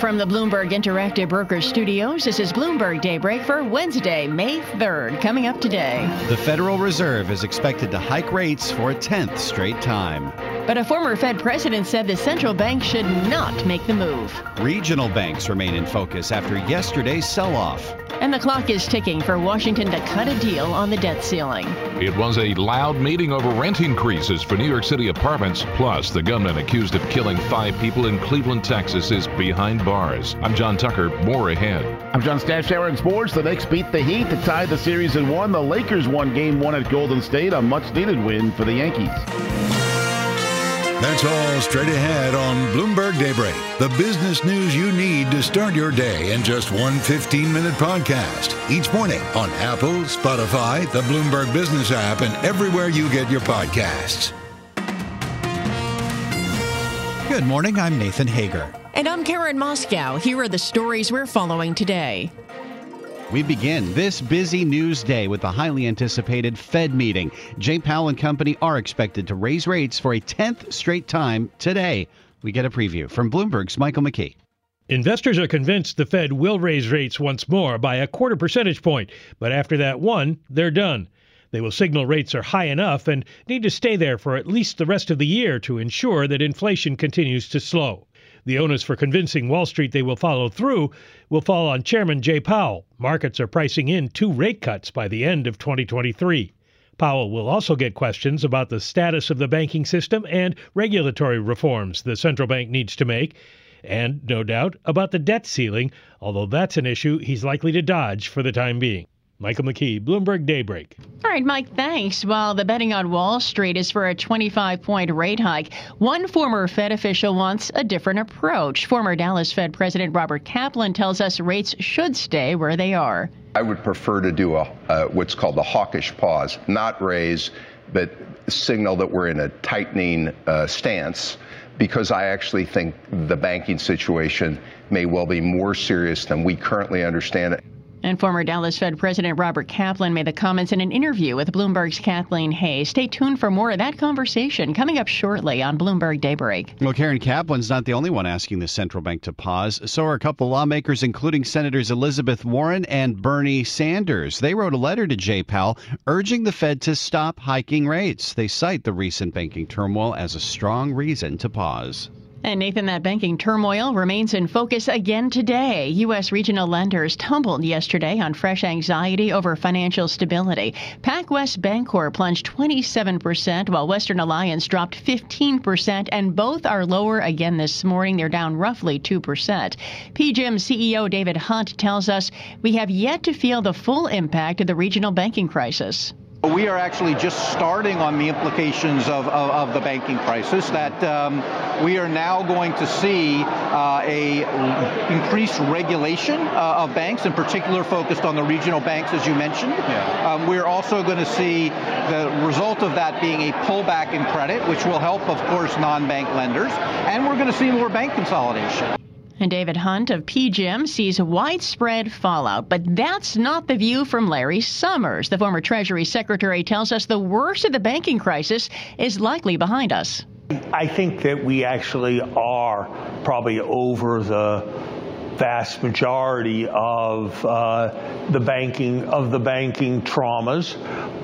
From the Bloomberg Interactive Brokers Studios, this is Bloomberg Daybreak for Wednesday, May 3rd. Coming up today. The Federal Reserve is expected to hike rates for a 10th straight time. But a former Fed president said the central bank should not make the move. Regional banks remain in focus after yesterday's sell off. And the clock is ticking for Washington to cut a deal on the debt ceiling. It was a loud meeting over rent increases for New York City apartments. Plus, the gunman accused of killing five people in Cleveland, Texas is behind bars. I'm John Tucker. More ahead. I'm John Stashower in sports. The Knicks beat the Heat to tie the series in one. The Lakers won game one at Golden State, a much needed win for the Yankees. That's all straight ahead on Bloomberg Daybreak. The business news you need to start your day in just one 15 minute podcast. Each morning on Apple, Spotify, the Bloomberg Business app, and everywhere you get your podcasts. Good morning. I'm Nathan Hager. And I'm Karen Moscow. Here are the stories we're following today. We begin this busy news day with the highly anticipated Fed meeting. Jay Powell and company are expected to raise rates for a 10th straight time today. We get a preview from Bloomberg's Michael McKee. Investors are convinced the Fed will raise rates once more by a quarter percentage point, but after that one, they're done. They will signal rates are high enough and need to stay there for at least the rest of the year to ensure that inflation continues to slow. The onus for convincing Wall Street they will follow through will fall on Chairman Jay Powell. Markets are pricing in two rate cuts by the end of 2023. Powell will also get questions about the status of the banking system and regulatory reforms the central bank needs to make, and no doubt about the debt ceiling, although that's an issue he's likely to dodge for the time being. Michael McKee, Bloomberg Daybreak. All right, Mike, thanks. While the betting on Wall Street is for a 25 point rate hike, one former Fed official wants a different approach. Former Dallas Fed President Robert Kaplan tells us rates should stay where they are. I would prefer to do a uh, what's called a hawkish pause, not raise, but signal that we're in a tightening uh, stance because I actually think the banking situation may well be more serious than we currently understand it. And former Dallas Fed President Robert Kaplan made the comments in an interview with Bloomberg's Kathleen Hayes. Stay tuned for more of that conversation coming up shortly on Bloomberg Daybreak. Well, Karen Kaplan's not the only one asking the central bank to pause. So are a couple lawmakers, including Senators Elizabeth Warren and Bernie Sanders. They wrote a letter to Jay Powell urging the Fed to stop hiking rates. They cite the recent banking turmoil as a strong reason to pause. And Nathan, that banking turmoil remains in focus again today. U.S. regional lenders tumbled yesterday on fresh anxiety over financial stability. PacWest Bancorp plunged 27%, while Western Alliance dropped 15%, and both are lower again this morning. They're down roughly 2%. PGIM CEO David Hunt tells us we have yet to feel the full impact of the regional banking crisis. We are actually just starting on the implications of, of, of the banking crisis. That um, we are now going to see uh, a increased regulation uh, of banks, in particular focused on the regional banks, as you mentioned. Yeah. Um, we're also going to see the result of that being a pullback in credit, which will help, of course, non-bank lenders, and we're going to see more bank consolidation. And David Hunt of PGIM sees widespread fallout, but that's not the view from Larry Summers. The former Treasury Secretary tells us the worst of the banking crisis is likely behind us. I think that we actually are probably over the vast majority of uh, the banking of the banking traumas.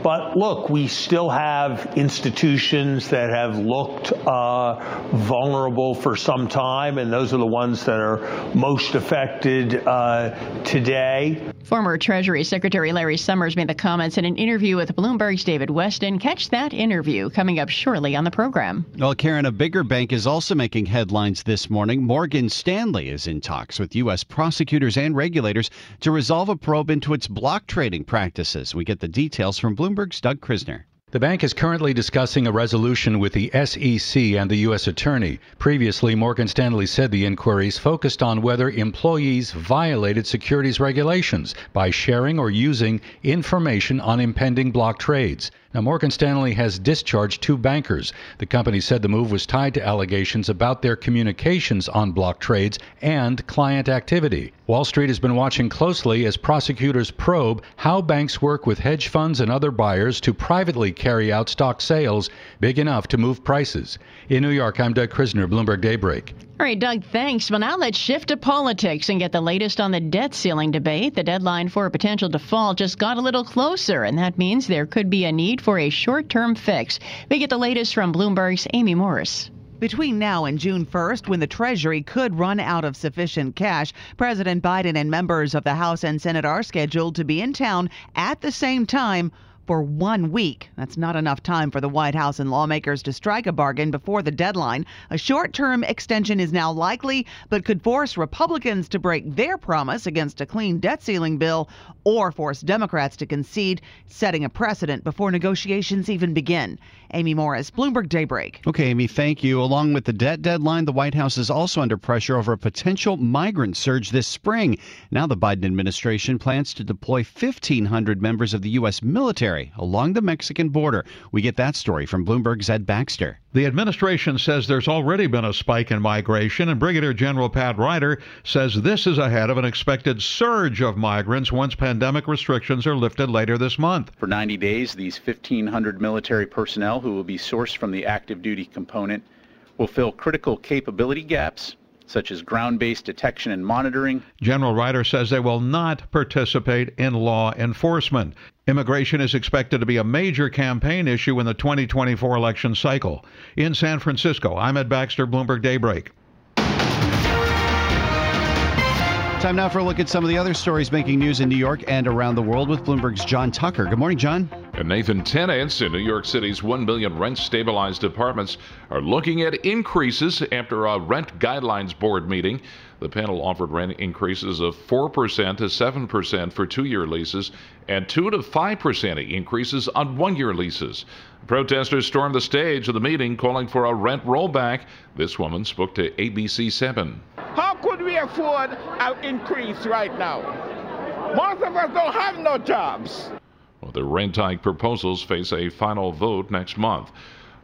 But look, we still have institutions that have looked uh, vulnerable for some time, and those are the ones that are most affected uh, today. Former Treasury Secretary Larry Summers made the comments in an interview with Bloomberg's David Westin. Catch that interview coming up shortly on the program. Well, Karen, a bigger bank is also making headlines this morning. Morgan Stanley is in talks with U.S. prosecutors and regulators to resolve a probe into its block trading practices. We get the details from Bloomberg's Doug Krisner. The bank is currently discussing a resolution with the SEC and the U.S. Attorney. Previously, Morgan Stanley said the inquiries focused on whether employees violated securities regulations by sharing or using information on impending block trades. Now, Morgan Stanley has discharged two bankers. The company said the move was tied to allegations about their communications on block trades and client activity. Wall Street has been watching closely as prosecutors probe how banks work with hedge funds and other buyers to privately carry out stock sales big enough to move prices. In New York, I'm Doug Krisner, Bloomberg Daybreak. All right, Doug, thanks. Well, now let's shift to politics and get the latest on the debt ceiling debate. The deadline for a potential default just got a little closer, and that means there could be a need for a short term fix. We get the latest from Bloomberg's Amy Morris. Between now and June 1st, when the Treasury could run out of sufficient cash, President Biden and members of the House and Senate are scheduled to be in town at the same time for one week. That's not enough time for the White House and lawmakers to strike a bargain before the deadline. A short term extension is now likely, but could force Republicans to break their promise against a clean debt ceiling bill or force Democrats to concede, setting a precedent before negotiations even begin. Amy Morris, Bloomberg Daybreak. Okay, Amy, thank you. Along with the debt deadline, the White House is also under pressure over a potential migrant surge this spring. Now, the Biden administration plans to deploy 1,500 members of the U.S. military along the Mexican border. We get that story from Bloomberg's Ed Baxter. The administration says there's already been a spike in migration, and Brigadier General Pat Ryder says this is ahead of an expected surge of migrants once pandemic restrictions are lifted later this month. For 90 days, these 1,500 military personnel who will be sourced from the active duty component will fill critical capability gaps such as ground based detection and monitoring. General Ryder says they will not participate in law enforcement. Immigration is expected to be a major campaign issue in the 2024 election cycle. In San Francisco, I'm Ed Baxter, Bloomberg Daybreak. Time now for a look at some of the other stories making news in New York and around the world with Bloomberg's John Tucker. Good morning, John. And Nathan, tenants in New York City's 1 million rent stabilized apartments are looking at increases after a rent guidelines board meeting. The panel offered rent increases of 4% to 7% for two year leases and 2 to 5% increases on one year leases. Protesters stormed the stage of the meeting calling for a rent rollback. This woman spoke to ABC7. How could we afford an increase right now? Most of us don't have no jobs. Well, the rent hike proposals face a final vote next month.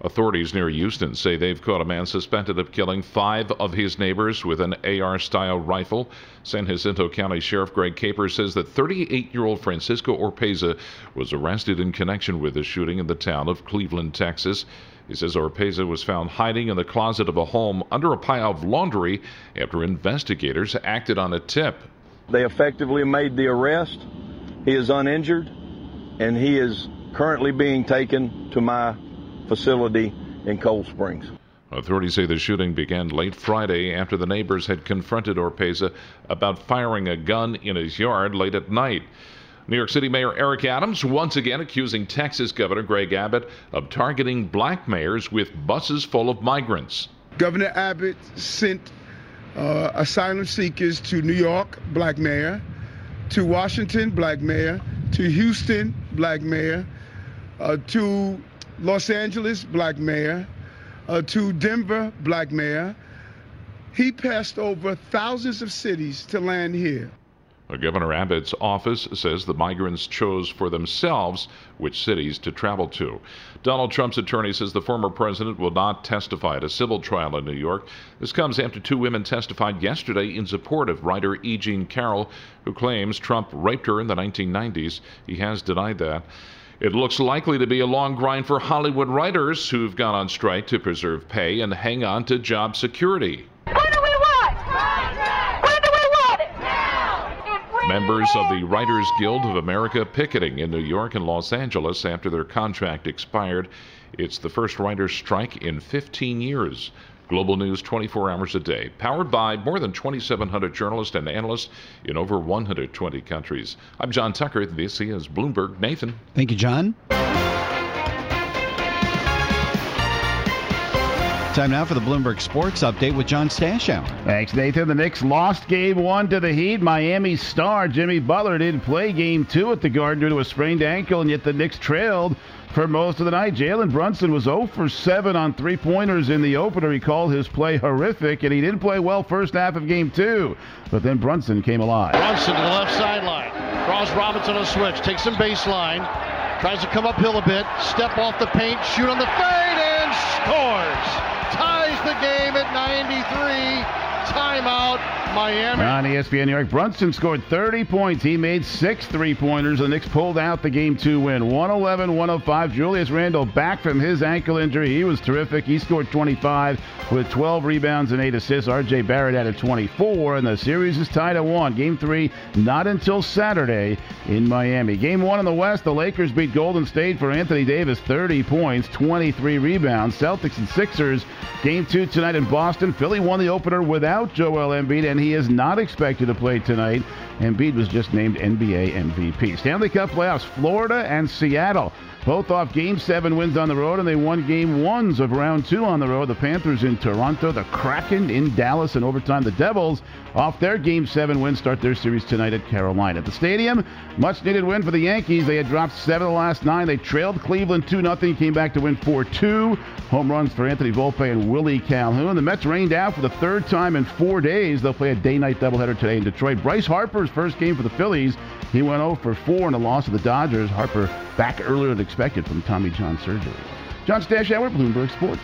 Authorities near Houston say they've caught a man suspected of killing five of his neighbors with an AR style rifle. San Jacinto County Sheriff Greg Caper says that 38 year old Francisco Oropeza was arrested in connection with the shooting in the town of Cleveland, Texas. He says Oropeza was found hiding in the closet of a home under a pile of laundry after investigators acted on a tip. They effectively made the arrest. He is uninjured, and he is currently being taken to my facility in Cold Springs. Authorities say the shooting began late Friday after the neighbors had confronted Oropeza about firing a gun in his yard late at night. New York City Mayor Eric Adams once again accusing Texas Governor Greg Abbott of targeting black mayors with buses full of migrants. Governor Abbott sent uh, asylum seekers to New York, black mayor, to Washington, black mayor, to Houston, black mayor, uh, to Los Angeles, black mayor, uh, to Denver, black mayor. He passed over thousands of cities to land here. Governor Abbott's office says the migrants chose for themselves which cities to travel to. Donald Trump's attorney says the former president will not testify at a civil trial in New York. This comes after two women testified yesterday in support of writer E. Jean Carroll, who claims Trump raped her in the 1990s. He has denied that. It looks likely to be a long grind for Hollywood writers who've gone on strike to preserve pay and hang on to job security. Members of the Writers Guild of America picketing in New York and Los Angeles after their contract expired. It's the first writers' strike in 15 years. Global news 24 hours a day, powered by more than 2,700 journalists and analysts in over 120 countries. I'm John Tucker. This is Bloomberg. Nathan. Thank you, John. Time now for the Bloomberg Sports Update with John Stashower. Thanks, Nathan. The Knicks lost game one to the Heat. Miami star Jimmy Butler didn't play game two at the Garden due to a sprained ankle, and yet the Knicks trailed for most of the night. Jalen Brunson was 0 for 7 on three pointers in the opener. He called his play horrific, and he didn't play well first half of game two. But then Brunson came alive. Brunson to the left sideline. Draws Robinson a switch. Takes some baseline. Tries to come uphill a bit. Step off the paint. Shoot on the fade and scores. The game at 93. Timeout, Miami. On ESPN New York, Brunson scored 30 points. He made six three pointers. The Knicks pulled out the game two win 111 105. Julius Randle back from his ankle injury. He was terrific. He scored 25 with 12 rebounds and 8 assists. RJ Barrett added 24, and the series is tied at one. Game three, not until Saturday in Miami. Game one in the West, the Lakers beat Golden State for Anthony Davis 30 points, 23 rebounds. Celtics and Sixers, game two tonight in Boston. Philly won the opener without Joel Embiid, and he is not expected to play tonight. Embiid was just named NBA MVP. Stanley Cup playoffs, Florida and Seattle. Both off game seven wins on the road, and they won game ones of round two on the road. The Panthers in Toronto, the Kraken in Dallas, and overtime the Devils off their game seven win start their series tonight at Carolina. At the stadium, much needed win for the Yankees. They had dropped seven of the last nine. They trailed Cleveland 2 0, came back to win 4 2. Home runs for Anthony Volpe and Willie Calhoun. The Mets rained out for the third time in four days. They'll play a day night doubleheader today in Detroit. Bryce Harper's first game for the Phillies. He went 0 for 4 in a loss to the Dodgers. Harper back earlier than expected from Tommy John surgery. John Stashower, Bloomberg Sports.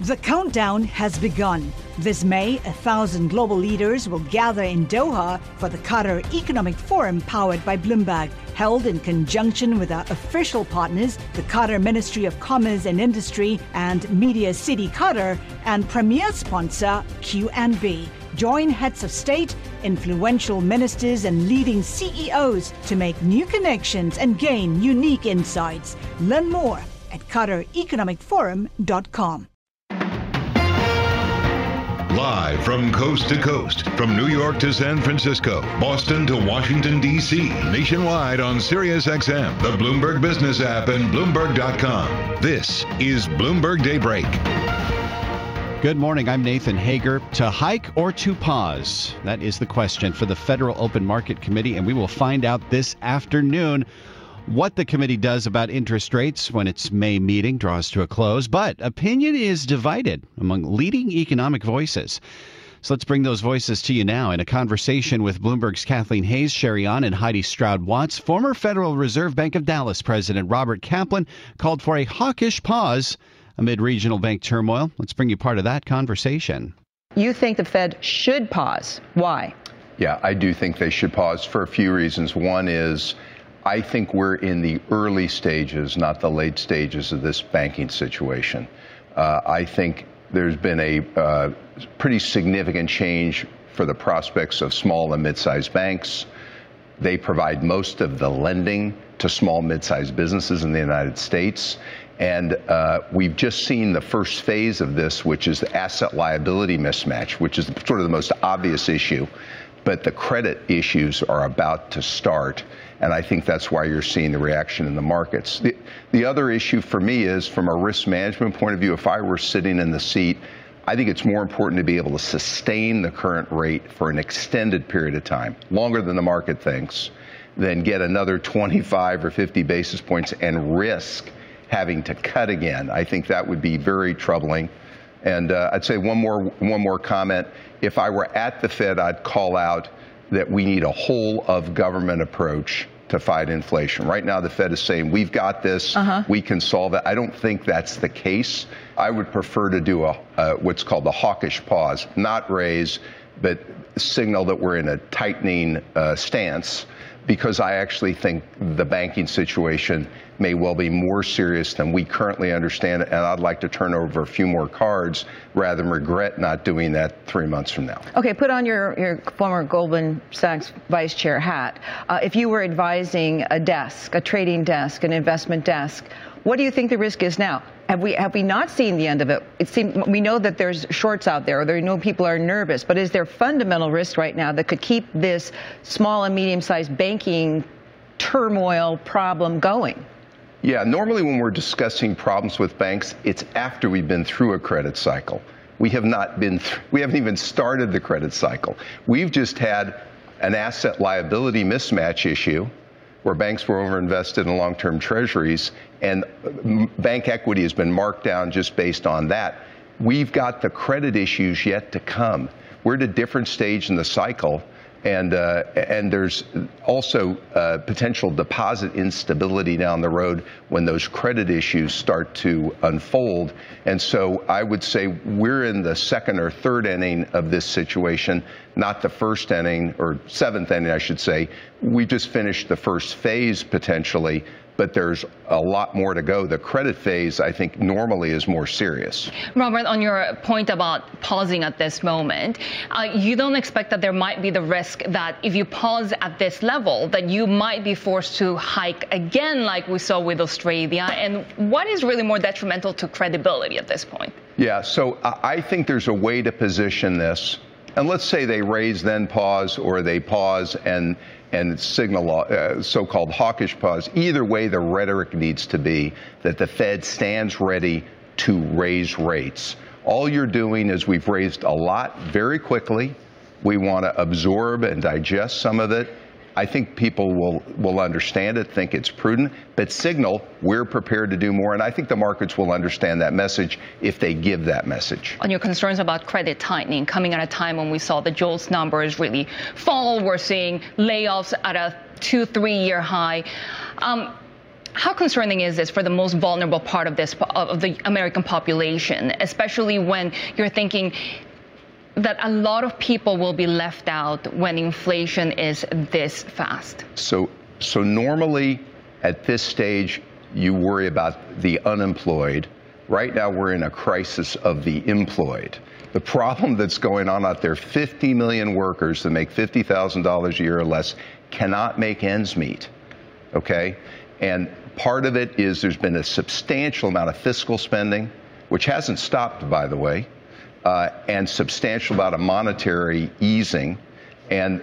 The countdown has begun. This May, a thousand global leaders will gather in Doha for the Qatar Economic Forum powered by Bloomberg, held in conjunction with our official partners, the Qatar Ministry of Commerce and Industry and Media City Qatar, and premier sponsor QNB. Join heads of state, influential ministers, and leading CEOs to make new connections and gain unique insights. Learn more at QatarEconomicForum.com. Live from coast to coast, from New York to San Francisco, Boston to Washington, D.C., nationwide on SiriusXM, the Bloomberg Business app, and Bloomberg.com. This is Bloomberg Daybreak. Good morning. I'm Nathan Hager. To hike or to pause? That is the question for the Federal Open Market Committee, and we will find out this afternoon what the committee does about interest rates when its May meeting draws to a close. But opinion is divided among leading economic voices. So let's bring those voices to you now in a conversation with Bloomberg's Kathleen Hayes, Shery Ahn, and Haidi Stroud Watts. Former Federal Reserve Bank of Dallas President Robert Kaplan called for a hawkish pause amid regional bank turmoil. Let's bring you part of that conversation. You think the Fed should pause. Why? Yeah, I do think they should pause for a few reasons. One is I think we're in the early stages, not the late stages of this banking situation. Uh, I think there's been a uh, pretty significant change for the prospects of small and mid-sized banks. They provide most of the lending to small, mid-sized businesses in the United States. And uh, we've just seen the first phase of this, which is the asset liability mismatch, which is sort of the most obvious issue. But the credit issues are about to start. And I think that's why you're seeing the reaction in the markets. The, the other issue for me is from a risk management point of view, if I were sitting in the seat, I think it's more important to be able to sustain the current rate for an extended period of time, longer than the market thinks, than get another 25 or 50 basis points and risk having to cut again. I think that would be very troubling. And uh, I'd say one more one more comment. If I were at the Fed, I'd call out that we need a whole of government approach to fight inflation. Right now, the Fed is saying we've got this, uh-huh. we can solve it. I don't think that's the case. I would prefer to do a, a what's called the hawkish pause, not raise, but signal that we're in a tightening uh, stance because I actually think the banking situation may well be more serious than we currently understand. And I'd like to turn over a few more cards rather than regret not doing that three months from now. Okay, put on your, your former Goldman Sachs vice chair hat. Uh, if you were advising a desk, a trading desk, an investment desk, what do you think the risk is now? Have we have we not seen the end of it? It seems we know that there's shorts out there, or there know people are nervous. But is there fundamental risk right now that could keep this small and medium-sized banking turmoil problem going? Yeah, normally when we're discussing problems with banks, it's after we've been through a credit cycle. We have not been. We haven't even started the credit cycle. We've just had an asset liability mismatch issue where banks were overinvested in long term treasuries, and bank equity has been marked down just based on that. We've got the credit issues yet to come. We're at a different stage in the cycle and uh, and there's also uh, potential deposit instability down the road when those credit issues start to unfold. And so I would say we're in the second or third inning of this situation, not the first inning or seventh inning, I should say. We just finished the first phase potentially but there's a lot more to go. The credit phase, I think, normally is more serious. Robert, on your point about pausing at this moment, uh, you don't expect that there might be the risk that if you pause at this level, that you might be forced to hike again, like we saw with Australia. And what is really more detrimental to credibility at this point? Yeah, so I think there's a way to position this. And let's say they raise, then pause, or they pause and and signal uh, so-called hawkish pause. Either way, the rhetoric needs to be that the Fed stands ready to raise rates. All you're doing is we've raised a lot very quickly. We want to absorb and digest some of it I think people will, will understand it, think it's prudent, but signal we're prepared to do more. And I think the markets will understand that message if they give that message. On your concerns about credit tightening coming at a time when we saw the JOLTS numbers really fall, we're seeing layoffs at a two, three year high. Um, how concerning is this for the most vulnerable part of this of the American population, especially when you're thinking that a lot of people will be left out when inflation is this fast? So, so normally at this stage, you worry about the unemployed. Right now, we're in a crisis of the employed. The problem that's going on out there 50 million workers that make $50,000 a year or less cannot make ends meet. Okay? And part of it is there's been a substantial amount of fiscal spending, which hasn't stopped, by the way uh, and substantial amount of monetary easing. And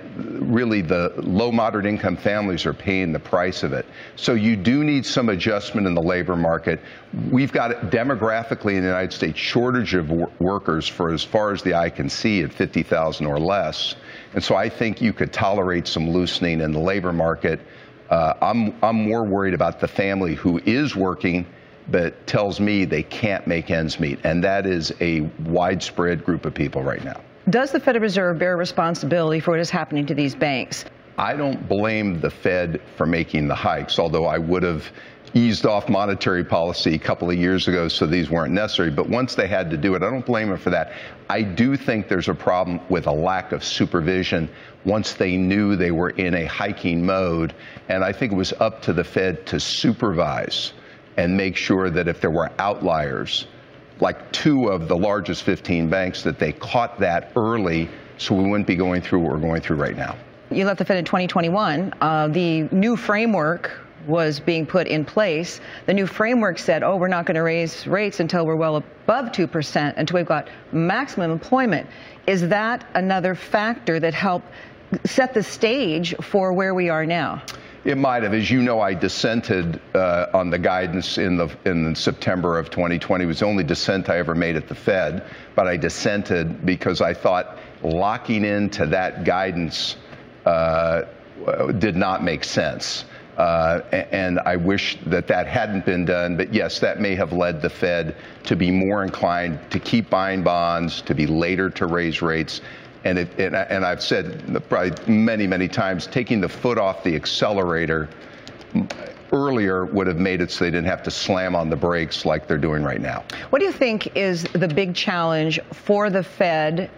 really, the low moderate income families are paying the price of it. So, you do need some adjustment in the labor market. We've got demographically in the United States shortage of wor- workers for as far as the eye can see at 50,000 or less. And so, I think you could tolerate some loosening in the labor market. Uh, I'm, I'm more worried about the family who is working but tells me they can't make ends meet. And that is a widespread group of people right now. Does the Federal Reserve bear responsibility for what is happening to these banks? I don't blame the Fed for making the hikes, although I would have eased off monetary policy a couple of years ago so these weren't necessary. But once they had to do it, I don't blame them for that. I do think there's a problem with a lack of supervision once they knew they were in a hiking mode. And I think it was up to the Fed to supervise and make sure that if there were outliers, like two of the largest 15 banks, that they caught that early so we wouldn't be going through what we're going through right now. You left the Fed in 2021. Uh, the new framework was being put in place. The new framework said, oh, we're not going to raise rates until we're well above 2%, until we've got maximum employment. Is that another factor that helped set the stage for where we are now? It might have. As you know, I dissented uh, on the guidance in the in September of 2020. It was the only dissent I ever made at the Fed, but I dissented because I thought locking into that guidance uh, did not make sense. Uh, and I wish that that hadn't been done. But yes, that may have led the Fed to be more inclined to keep buying bonds, to be later to raise rates. And, it, and, and I've said probably many, many times, taking the foot off the accelerator earlier would have made it so they didn't have to slam on the brakes like they're doing right now. What do you think is the big challenge for the Fed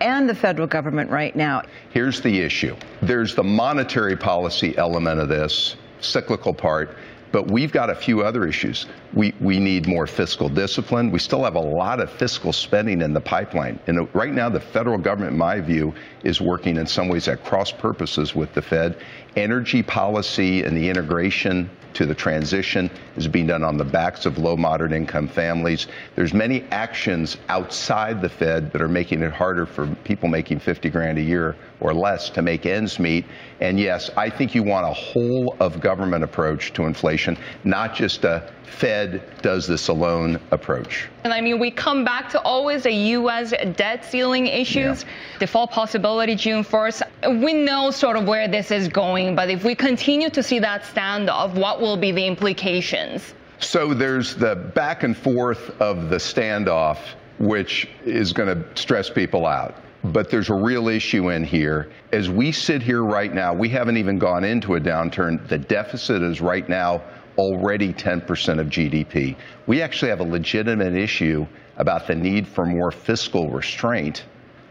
and the federal government right now? Here's the issue there's the monetary policy element of this, cyclical part. But we've got a few other issues. We, we need more fiscal discipline. We still have a lot of fiscal spending in the pipeline. And right now, the federal government, in my view, is working in some ways at cross purposes with the Fed. Energy policy and the integration to the transition is being done on the backs of low moderate income families. There's many actions outside the Fed that are making it harder for people making 50 grand a year or less to make ends meet. And yes, I think you want a whole of government approach to inflation not just a Fed does this alone approach. And I mean, we come back to always the U.S. debt ceiling issues, yeah. default possibility June 1st. We know sort of where this is going, but if we continue to see that standoff, what will be the implications? So there's the back and forth of the standoff, which is going to stress people out. But there's a real issue in here. As we sit here right now, we haven't even gone into a downturn. The deficit is right now already 10% of GDP. We actually have a legitimate issue about the need for more fiscal restraint.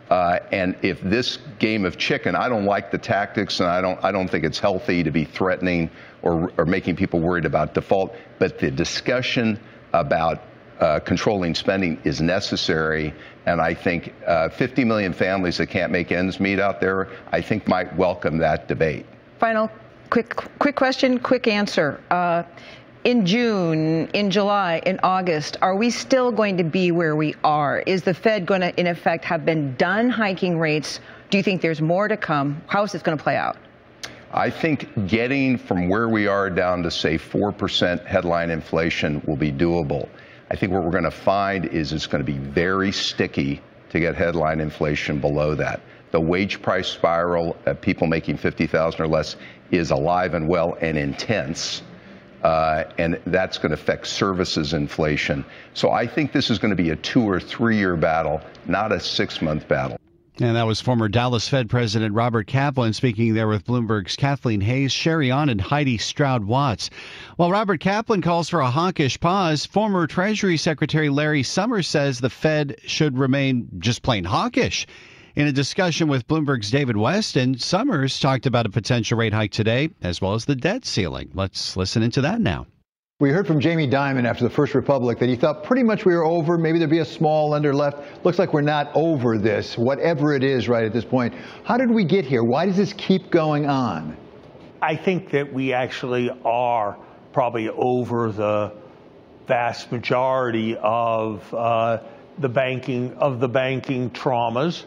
Uh, and if this game of chicken, I don't like the tactics, and I don't, I don't think it's healthy to be threatening or, or making people worried about default. But the discussion about uh, controlling spending is necessary. And I think uh, 50 million families that can't make ends meet out there, I think might welcome that debate. Final quick, quick question, quick answer. Uh, in June, in July, in August, are we still going to be where we are? Is the Fed going to, in effect, have been done hiking rates? Do you think there's more to come? How is this going to play out? I think getting from where we are down to, say, 4% headline inflation will be doable. I think what we're going to find is it's going to be very sticky to get headline inflation below that. The wage price spiral of people making 50,000 or less is alive and well and intense. Uh, and that's going to affect services inflation. So I think this is going to be a two or three year battle, not a six month battle. And that was former Dallas Fed President Robert Kaplan speaking there with Bloomberg's Kathleen Hayes, Shery Ahn, and Haidi Stroud Watts. While Robert Kaplan calls for a hawkish pause, former Treasury Secretary Larry Summers says the Fed should remain just plain hawkish. In a discussion with Bloomberg's David Westin, Summers talked about a potential rate hike today, as well as the debt ceiling. Let's listen into that now. We heard from Jamie Dimon after the First Republic that he thought pretty much we were over. Maybe there'd be a small lender left. Looks like we're not over this, whatever it is right at this point. How did we get here? Why does this keep going on? I think that we actually are probably over the vast majority of uh, the banking of the banking traumas.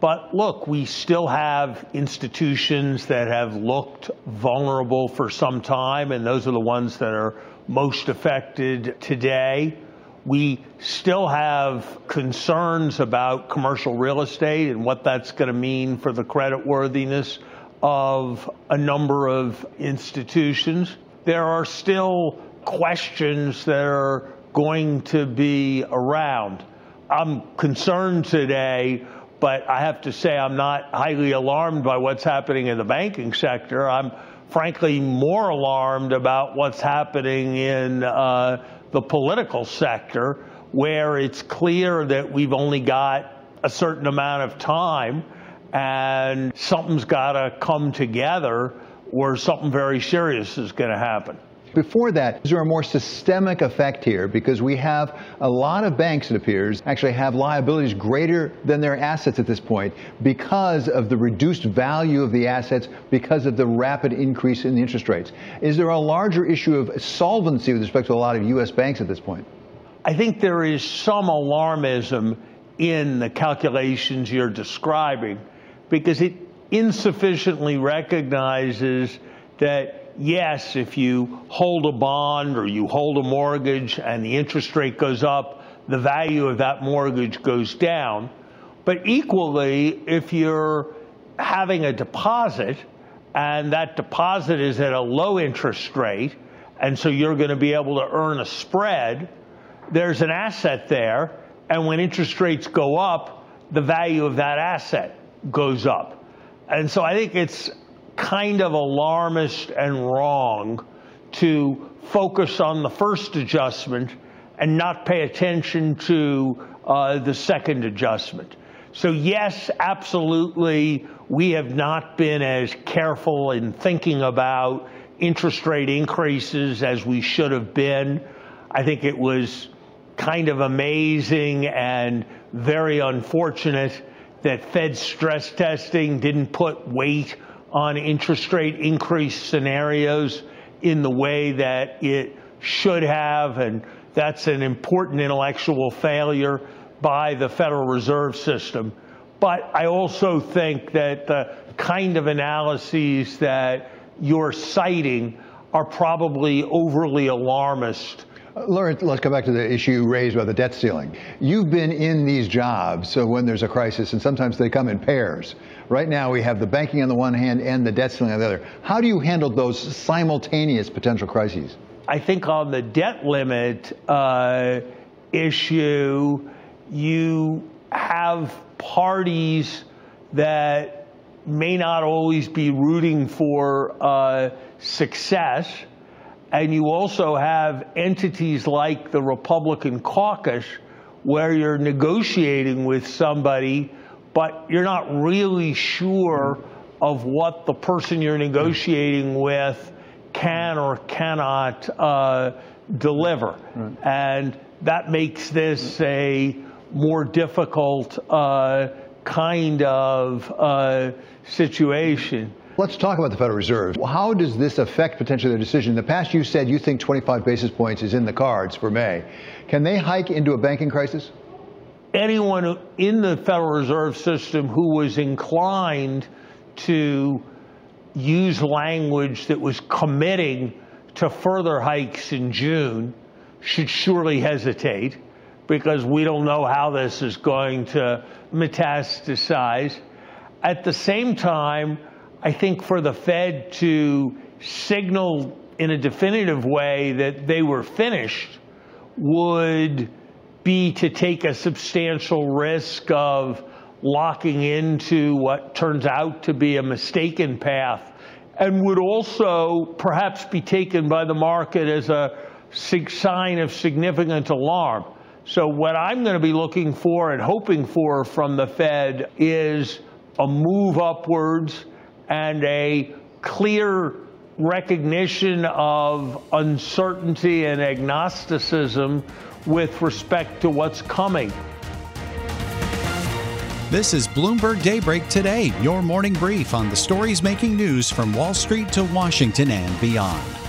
But look, we still have institutions that have looked vulnerable for some time, and those are the ones that are most affected today. We still have concerns about commercial real estate and what that's going to mean for the creditworthiness of a number of institutions. There are still questions that are going to be around. I'm concerned today, but I have to say I'm not highly alarmed by what's happening in the banking sector. I'm frankly, more alarmed about what's happening in uh, the political sector, where it's clear that we've only got a certain amount of time and something's got to come together or something very serious is going to happen. Before that, is there a more systemic effect here? Because we have a lot of banks, it appears, actually have liabilities greater than their assets at this point because of the reduced value of the assets, because of the rapid increase in the interest rates. Is there a larger issue of solvency with respect to a lot of U.S. banks at this point? I think there is some alarmism in the calculations you're describing because it insufficiently recognizes that yes, if you hold a bond or you hold a mortgage and the interest rate goes up, the value of that mortgage goes down. But equally, if you're having a deposit and that deposit is at a low interest rate, and so you're going to be able to earn a spread, there's an asset there, and when interest rates go up, the value of that asset goes up. And so I think it's kind of alarmist and wrong to focus on the first adjustment and not pay attention to uh, the second adjustment. So, yes, absolutely, we have not been as careful in thinking about interest rate increases as we should have been. I think it was kind of amazing and very unfortunate that Fed stress testing didn't put weight on interest rate increase scenarios in the way that it should have, and that's an important intellectual failure by the Federal Reserve System. But I also think that the kind of analyses that you're citing are probably overly alarmist. Lawrence, let's go back to the issue raised by the debt ceiling. You've been in these jobs so when there's a crisis, and sometimes they come in pairs. Right now, we have the banking on the one hand and the debt ceiling on the other. How do you handle those simultaneous potential crises? I think on the debt limit uh, issue, you have parties that may not always be rooting for uh, success. And you also have entities like the Republican caucus where you're negotiating with somebody, but you're not really sure of what the person you're negotiating with can or cannot uh, deliver. Right. And that makes this a more difficult uh, kind of uh, situation. Let's talk about the Federal Reserve. How does this affect potentially their decision? In the past, you said you think 25 basis points is in the cards for May. Can they hike into a banking crisis? Anyone in the Federal Reserve System who was inclined to use language that was committing to further hikes in June should surely hesitate because we don't know how this is going to metastasize. At the same time, I think for the Fed to signal in a definitive way that they were finished would be to take a substantial risk of locking into what turns out to be a mistaken path and would also perhaps be taken by the market as a sign of significant alarm. So, what I'm going to be looking for and hoping for from the Fed is a move upwards and a clear recognition of uncertainty and agnosticism with respect to what's coming. This is Bloomberg Daybreak Today, your morning brief on the stories making news from Wall Street to Washington and beyond.